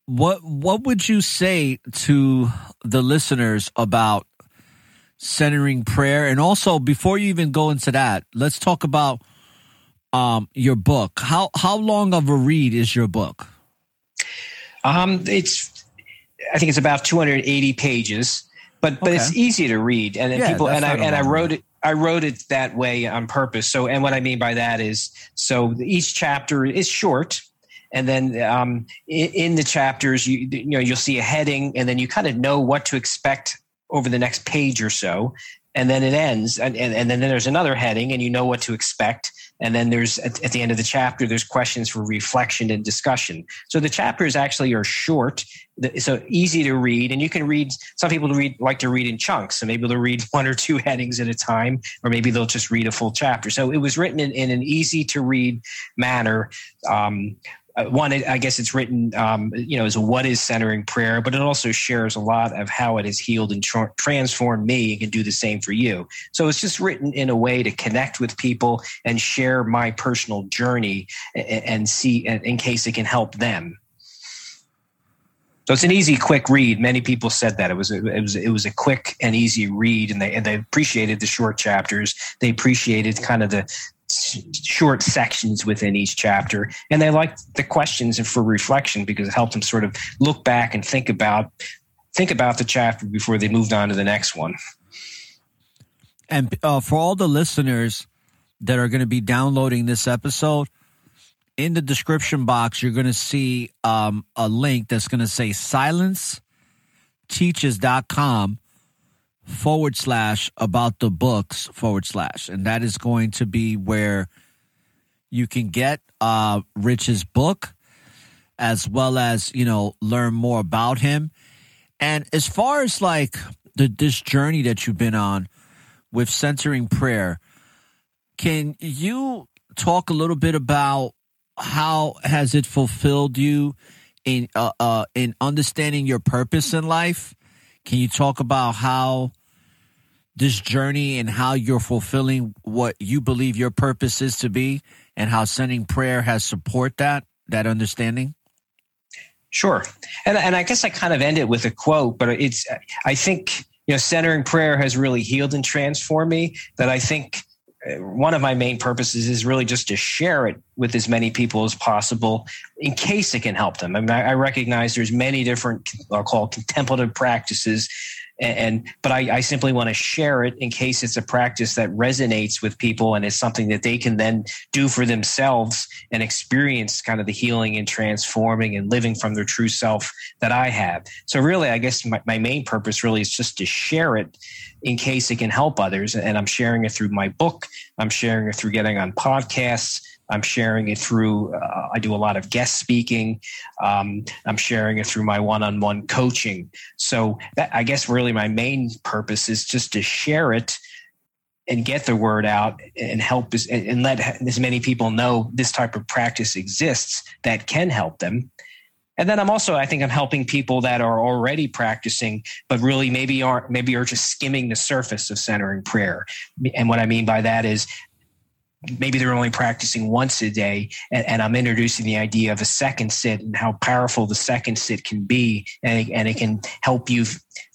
what what would you say to the listeners about centering prayer? And also, before you even go into that, let's talk about um, your book. How how long of a read is your book? Um, it's I think it's about 280 pages, but but okay. it's easy to read, and yeah, people and I and I wrote it. I wrote it that way on purpose. So, and what I mean by that is, so each chapter is short, and then um, in, in, the chapters, you you know you'll see a heading, and then you kind of know what to expect over the next page or so, and then it ends, and, and, and then there's another heading, and you know what to expect, and then there's at, at, the end of the chapter, there's questions for reflection and discussion. So the chapters actually are short, so easy to read. And you can read, some people read, like to read in chunks. So maybe they'll read one or two headings at a time, or maybe they'll just read a full chapter. So it was written in, in an easy to read manner. Um, one, I guess it's written, um, you know, as what is centering prayer, but it also shares a lot of how it has healed and tra- transformed me and can do the same for you. So it's just written in a way to connect with people and share my personal journey and, and see, in case it can help them. So it's an easy, quick read. Many people said that it was it was it was a quick and easy read, and they and they appreciated the short chapters. They appreciated kind of the short sections within each chapter and they liked the questions for reflection because it helped them sort of look back and think about think about the chapter before they moved on to the next one. And uh, for all the listeners that are going to be downloading this episode in the description box you're going to see um, a link that's going to say silenceteaches.com forward slash about the books forward slash. And that is going to be where you can get uh, Rich's book as well as, you know, learn more about him. And as far as like the, this journey that you've been on with centering prayer, can you talk a little bit about how has it fulfilled you in uh, uh, in understanding your purpose in life? Can you talk about how this journey and how you're fulfilling what you believe your purpose is to be and how centering prayer has support that that understanding sure and, and i guess i kind of end it with a quote but it's i think you know centering prayer has really healed and transformed me that i think uh, one of my main purposes is really just to share it with as many people as possible in case it can help them. I mean, I, recognize there's many different, I'll call contemplative practices and but I, I simply want to share it in case it's a practice that resonates with people and is something that they can then do for themselves and experience kind of the healing and transforming and living from their true self that I have. So really, I guess my, my main purpose really is just to share it in case it can help others. And I'm sharing it through my book. I'm sharing it through getting on podcasts. I'm sharing it through, uh, I do a lot of guest speaking. Um, I'm sharing it through my one on one coaching. So that, I guess really my main purpose is just to share it and get the word out and help as, and let as many people know this type of practice exists that can help them. And then I'm also, I think I'm helping people that are already practicing, but really maybe aren't, maybe are just skimming the surface of centering prayer. And what I mean by that is maybe they're only practicing once a day and, and, i'm introducing the idea of a second sit and how powerful the second sit can be and it, and it can help you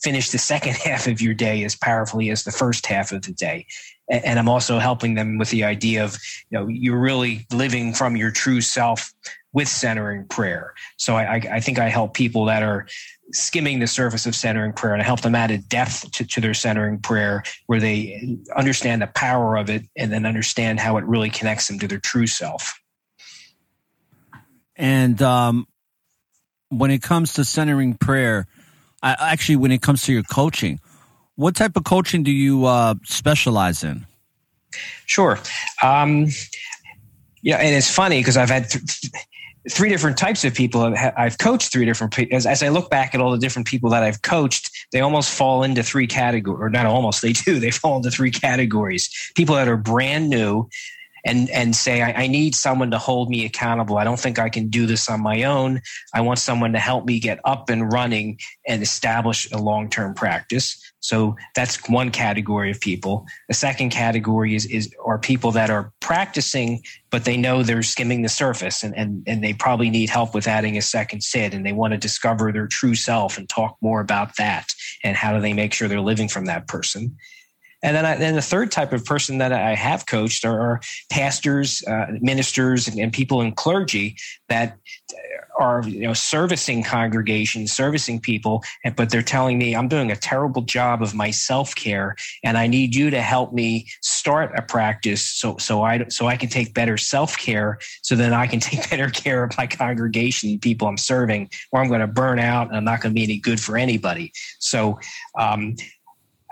finish the second half of your day as powerfully as the first half of the day. And, and i'm also helping them with the idea of you know you're really living from your true self with centering prayer. So I, I, think I help people that are skimming the surface of centering prayer and I help them add a depth to, to, their centering prayer where they understand the power of it and then understand how it really connects them to their true self. And um, when it comes to centering prayer, I, actually, when it comes to your coaching, what type of coaching do you uh, specialize in? Sure. Um, yeah, and it's funny because I've had th- three different types of people. I've coached three different people. As, as, I look back at all the different people that I've coached, they almost fall into three categories, or not almost, they do. They fall into three categories. People that are brand new and and say I, I, need someone to hold me accountable i don't think i can do this on my own i want someone to help me get up and running and establish a long-term practice so that's one category of people. The second category is, is are people that are practicing but they know they're skimming the surface and, and, and they probably need help with adding a second sit and they want to discover their true self and talk more about that and how do they make sure they're living from that person and then, I, then the third type of person that I have coached are, are pastors, uh, ministers, and, and, people in clergy that are you know servicing congregations, servicing people, but they're telling me I'm doing a terrible job of my self care, and I need you to help me start a practice so so I so I can take better self care, so then I can take better care of my congregation, people I'm serving, or I'm going to burn out and I'm not going to be any good for anybody. So um,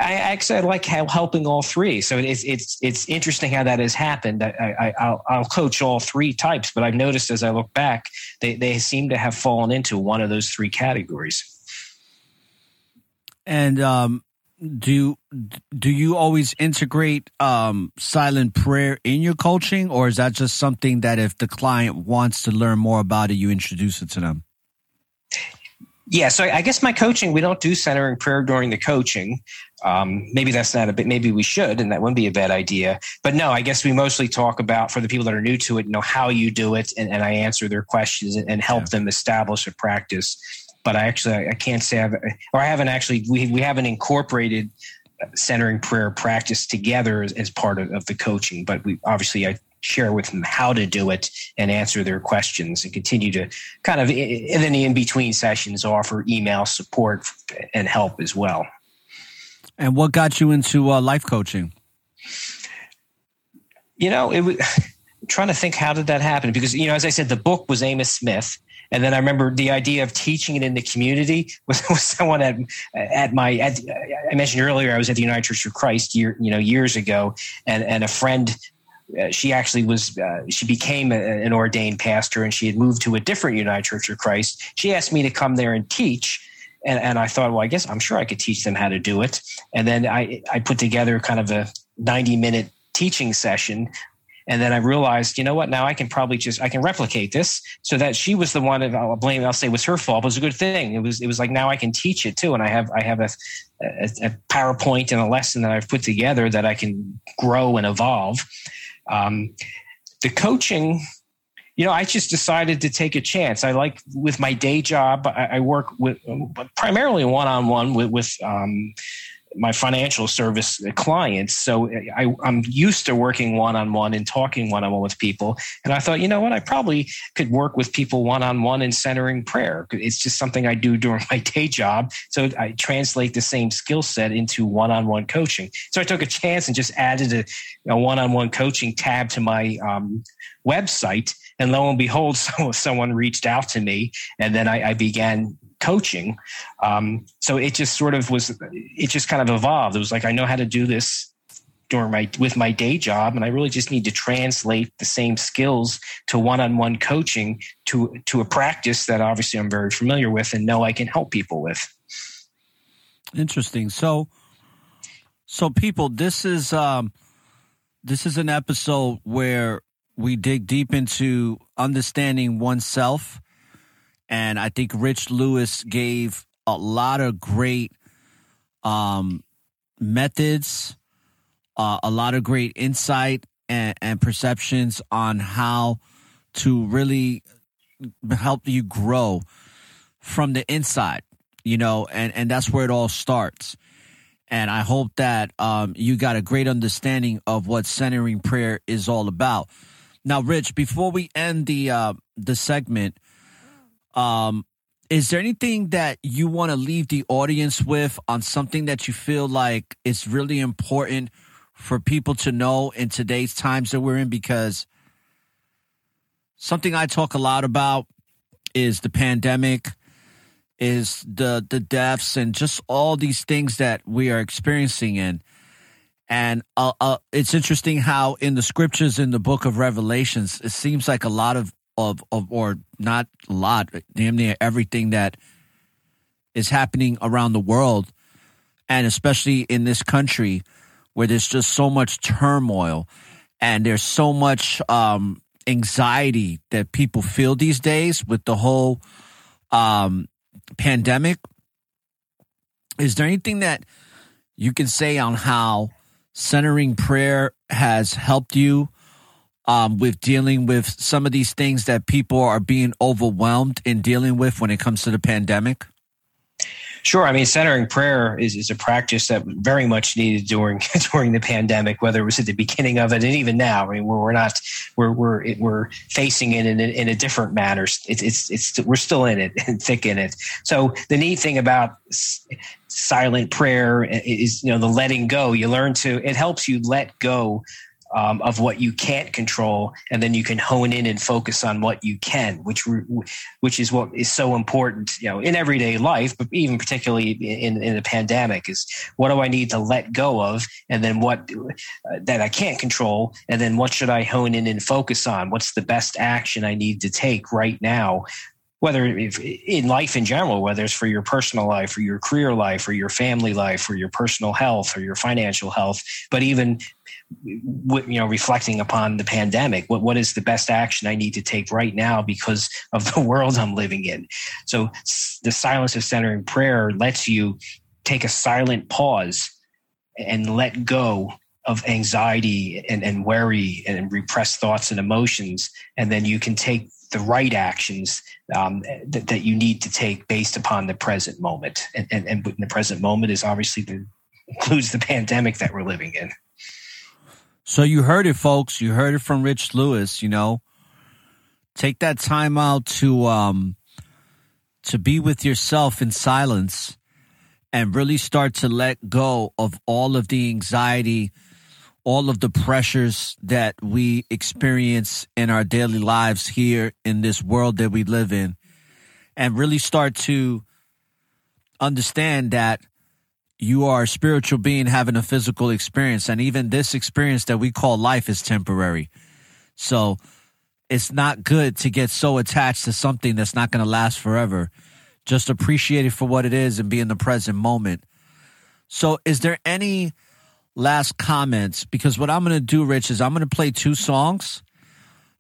I actually I like how helping all three. So it's it's it's interesting how that has happened. I, I will I'll coach all three types, but I've noticed as I look back, they they seem to have fallen into one of those three categories. And um, do do you always integrate um, silent prayer in your coaching, or is that just something that if the client wants to learn more about it, you introduce it to them? Yeah, so I guess my coaching, we don't do centering prayer during the coaching. Um, maybe that's not a bit, maybe we should, and that wouldn't be a bad idea. But no, I guess we mostly talk about for the people that are new to it, you know, how you do it, and, and I answer their questions and, and help yeah. them establish a practice. But I actually, I can't say I've, or I haven't actually, we, we haven't incorporated centering prayer practice together as, as part of, of the coaching. But we obviously, I share with them how to do it and answer their questions and continue to kind of in the in between sessions offer email support and help as well. And what got you into uh, life coaching? You know, it was trying to think how did that happen because you know as I said the book was Amos Smith and then I remember the idea of teaching it in the community was, was someone at at my at, I mentioned earlier I was at the United Church of Christ year you know years ago and and a friend uh, she actually was uh, she became a, an ordained pastor and she had moved to a different united church of christ she asked me to come there and teach and, and i thought well i guess i'm sure i could teach them how to do it and then i i put together kind of a 90 minute teaching session and then I realized, you know what? Now I can probably just I can replicate this, so that she was the one. That I'll blame. I'll say it was her fault. But it was a good thing. It was. It was like now I can teach it too, and I have I have a, a, a PowerPoint and a lesson that I've put together that I can grow and evolve. Um, the coaching, you know, I just decided to take a chance. I like with my day job, I, I work with primarily one on one with, with um, my financial service clients. So I, am used to working one on one and talking one on one with people. And I thought, you know what, I probably could work with people one on one and centering prayer. It's just something I do during my day job. So I translate the same skill set into one on one coaching. So I took a chance and just added a one on one coaching tab to my um, website. And lo and behold, someone reached out to me, and then I, I began coaching. Um, so it just sort of was, it just kind of evolved. It was like, I know how to do this during my, with my day job. And I really just need to translate the same skills to one-on-one coaching to, to a practice that obviously I'm very familiar with and know I can help people with. Interesting. So, so people, this is, um, this is an episode where we dig deep into understanding oneself and I think Rich Lewis gave a lot of great um, methods, uh, a lot of great insight and, and perceptions on how to really help you grow from the inside, you know, and, and that's where it all starts. And I hope that um, you got a great understanding of what centering prayer is all about. Now, Rich, before we end the uh, the segment, um, is there anything that you want to leave the audience with on something that you feel like is really important for people to know in today's times that we're in? Because something I talk a lot about is the pandemic, is the the deaths, and just all these things that we are experiencing in. And uh, uh, it's interesting how in the scriptures in the book of Revelations, it seems like a lot of of, of or not a lot, damn near everything that is happening around the world, and especially in this country where there's just so much turmoil and there's so much um, anxiety that people feel these days with the whole um, pandemic. Is there anything that you can say on how centering prayer has helped you um, with dealing with some of these things that people are being overwhelmed in dealing with when it comes to the pandemic? Sure. I mean, centering prayer is, is a practice that very much needed during during the pandemic, whether it was at the beginning of it and even now. I mean, we're, we're not we're we're we're facing it in a, in a different manner. It's it's it's we're still in it and thick in it. So the neat thing about silent prayer is you know the letting go. You learn to it helps you let go um, of what you can't control, and then you can hone in and focus on what you can, which which is what is so important, you know, in everyday life, but even particularly in in the pandemic. Is what do I need to let go of, and then what uh, that I can't control, and then what should I hone in and focus on? What's the best action I need to take right now whether in life in general, whether it's for your personal life or your career life or your family life or your personal health or your financial health, but even you know reflecting upon the pandemic what what is the best action i need to take right now because of the world i'm living in? So the silence of centering prayer lets you take a silent pause and let go of anxiety and, and worry and repressed thoughts and emotions. And then you can take the right actions um, that, that you need to take based upon the present moment. And, and, and the present moment is obviously the includes the pandemic that we're living in so you heard it, folks. You heard it from Rich Lewis. You know, take that time out to um to be with yourself in silence and really start to let go of all of the anxiety, all of the pressures that we experience in our daily lives here in this world that we live in, and really start to understand that you are a spiritual being having a physical experience. And even this experience that we call life is temporary. So it's not good to get so attached to something that's not going to last forever. Just appreciate it for what it is and be in the present moment. So, is there any last comments? Because what I'm going to do, Rich, is I'm going to play two songs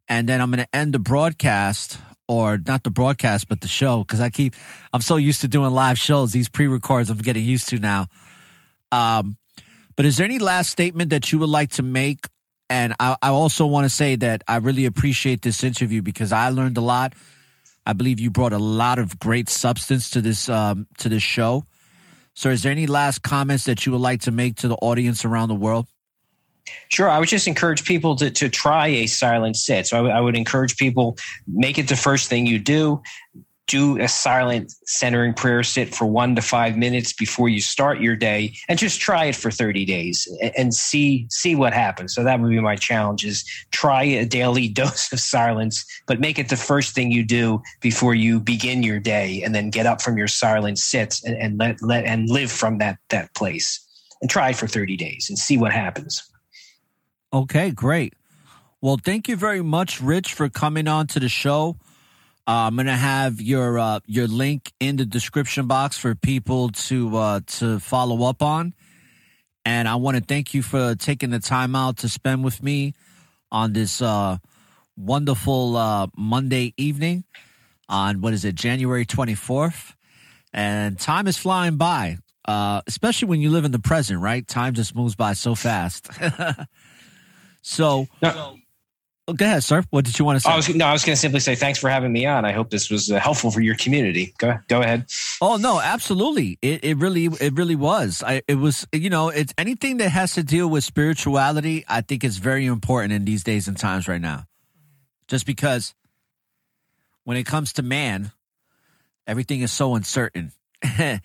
and then I'm going to end the broadcast or not the broadcast, but the show, because I keep, I'm so used to doing live shows. These pre records I'm getting used to now. Um, but is there any last statement that you would like to make? And I, I also want to say that I really appreciate this interview because I learned a lot. I believe you brought a lot of great substance to this um, to this show. So, is there any last comments that you would like to make to the audience around the world? Sure. I would just encourage people to, to try a silent sit. So I, w- I would encourage people make it the first thing you do. Do a silent centering prayer sit for one to five minutes before you start your day, and just try it for thirty days and, see see what happens. So that would be my challenge: is try a daily dose of silence, but make it the first thing you do before you begin your day, and then get up from your silent sits and, and let let and live from that that place. And try it for thirty days and see what happens. Okay, great. Well, thank you very much, Rich, for coming on to the show. Uh, I'm gonna have your uh, your link in the description box for people to uh, to follow up on, and I want to thank you for taking the time out to spend with me on this uh, wonderful uh, Monday evening on what is it, January 24th, and time is flying by, uh, especially when you live in the present, right? Time just moves by so fast. So, no. oh, go ahead, sir. What did you want to say? I was, no, I was going to simply say thanks for having me on. I hope this was uh, helpful for your community. Go, go ahead. Oh no, absolutely. It, it really, it really was. I, it was, you know, it's anything that has to deal with spirituality. I think is very important in these days and times right now. Just because when it comes to man, everything is so uncertain. and,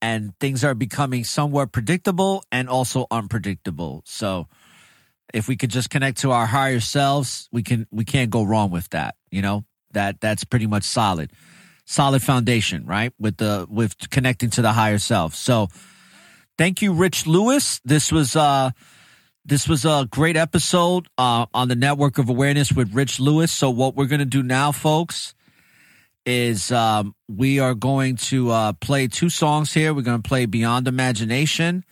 and, things are becoming somewhat predictable and also unpredictable. So if we could just connect to our higher selves, we can we can't go wrong with that. You know that that's pretty much solid, solid foundation, right? With the with connecting to the higher self. So, thank you, Rich Lewis. This was uh this was a great episode uh, on the network of awareness with Rich Lewis. So, what we're gonna do now, folks, is um, we are going to uh, play two songs here. We're going to play Beyond Imagination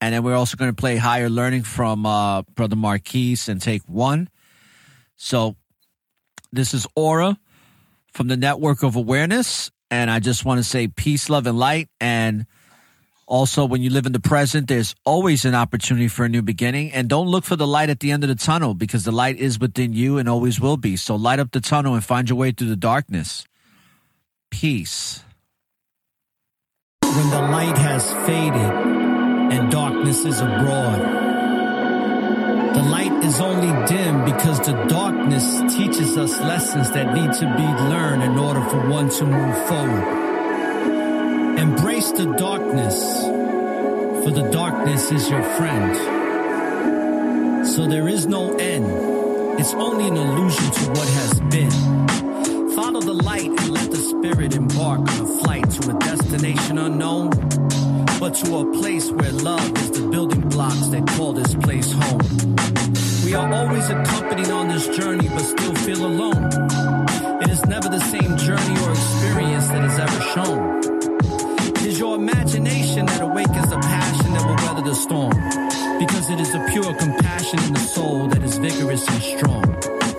And then we're also going to play Higher Learning from uh, Brother Marquise and take one. So this is ORRA from the Network of Awareness. And I just want to say peace, love, and light. And also, when you live in the present, there's always an opportunity for a new beginning. And don't look for the light at the end of the tunnel because the light is within you and always will be. So light up the tunnel and find your way through the darkness. Peace. When the light has faded and darkness is abroad. The light is only dim because the darkness teaches us lessons that need to be learned in order for one to move forward. Embrace the darkness, for the darkness is your friend. So there is no end. It's only an illusion to what has been. Follow the light and let the spirit embark on a flight to a destination unknown but to a place where love is the building blocks that call this place home. We are always accompanied on this journey, but still feel alone. It is never the same journey or experience that is ever shown. It is your imagination that awakens the passion that will weather the storm, because it is the pure compassion in the soul that is vigorous and strong.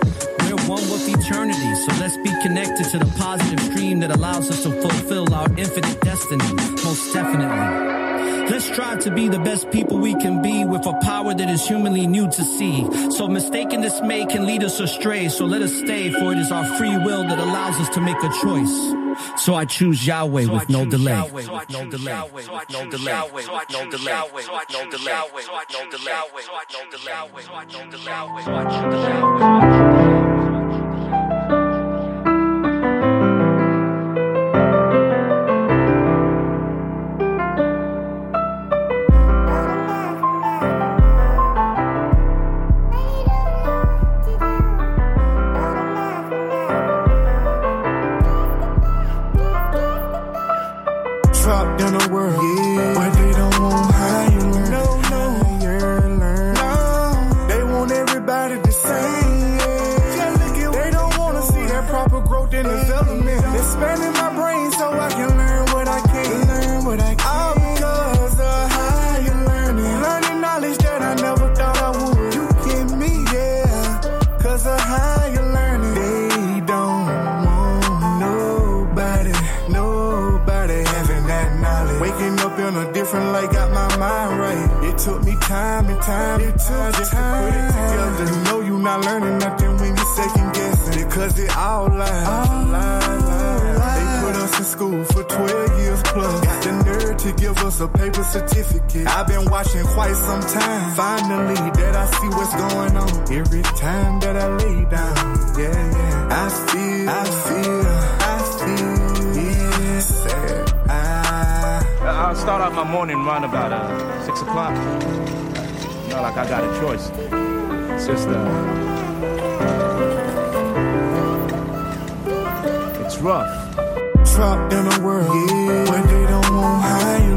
One with eternity, so let's be connected to the positive stream that allows us to fulfill our infinite destiny, most definitely. Let's strive to be the best people we can be with a power that is humanly new to see. So mistaken dismay can lead us astray. So let us stay, for it is our free will that allows us to make a choice. So I choose Yahweh with no delay. No delay. No delay. No delay. No delay. No delay. No delay. No delay. time and time it took just time. And time to put it together. You know you not learning nothing when you second guessing because it all lies. All lies, lies. They put us in school for 12 years plus. Got the nerve to give us a paper certificate. I've been watching quite some time. Finally, that I see what's going on. Every time that I lay down, yeah, yeah. I feel, I feel, I, start out my morning run about uh, six o'clock not like I got a choice. It's just, uh, it's rough. Trapped in a world yeah. where they don't want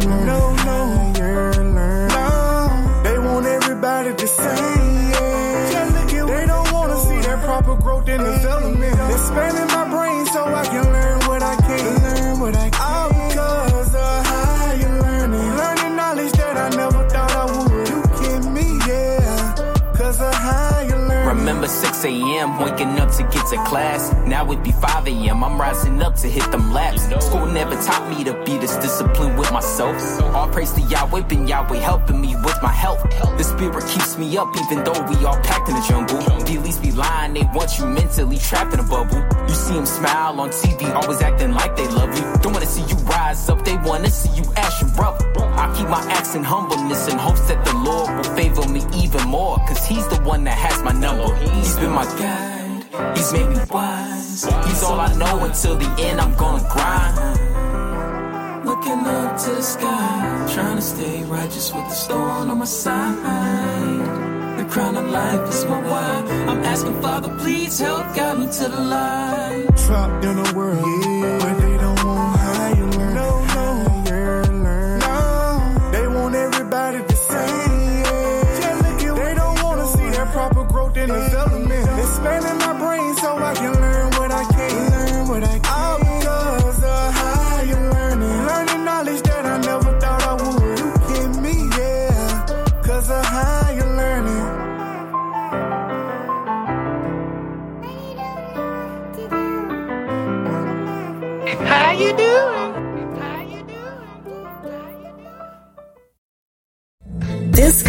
Remember 6 a.m. waking up to get to class. Now it be 5 a.m. I'm rising up to hit them laps. School never taught me to be this disciplined with myself. All praise to Yahweh, been Yahweh helping me with my health. The spirit keeps me up even though we all packed in the jungle. Elites be lying, they want you mentally trapped in a bubble. You see them smile on TV, always acting like they love you. Don't wanna see you rise up, they wanna see you ash and rubble. I keep my acts in humbleness in hopes that the Lord will favor me even more. Cause he's the one that has my number. He's been my guide, he's made me wise. He's all I know until the end, I'm gonna grind. Looking up to the sky, trying to stay righteous with the storm on my side. The crown of life is my why. I'm asking Father, please help guide me to the light. Trapped in a world yeah.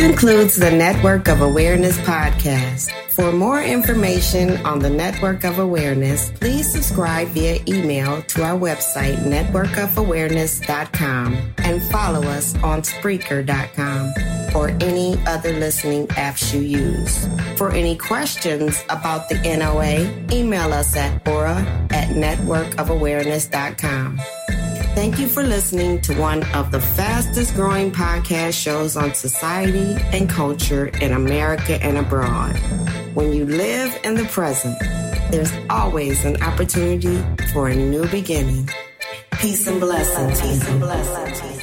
Concludes the Network of Awareness podcast. For more information on the Network of Awareness, please subscribe via email to our website, networkofawareness.com, and follow us on Spreaker.com or any other listening apps you use. For any questions about the NOA, email us at orra at networkofawareness.com. Thank you for listening to one of the fastest growing podcast shows on society and culture in America and abroad. When you live in the present, there's always an opportunity for a new beginning. Peace and blessings. Peace and blessings.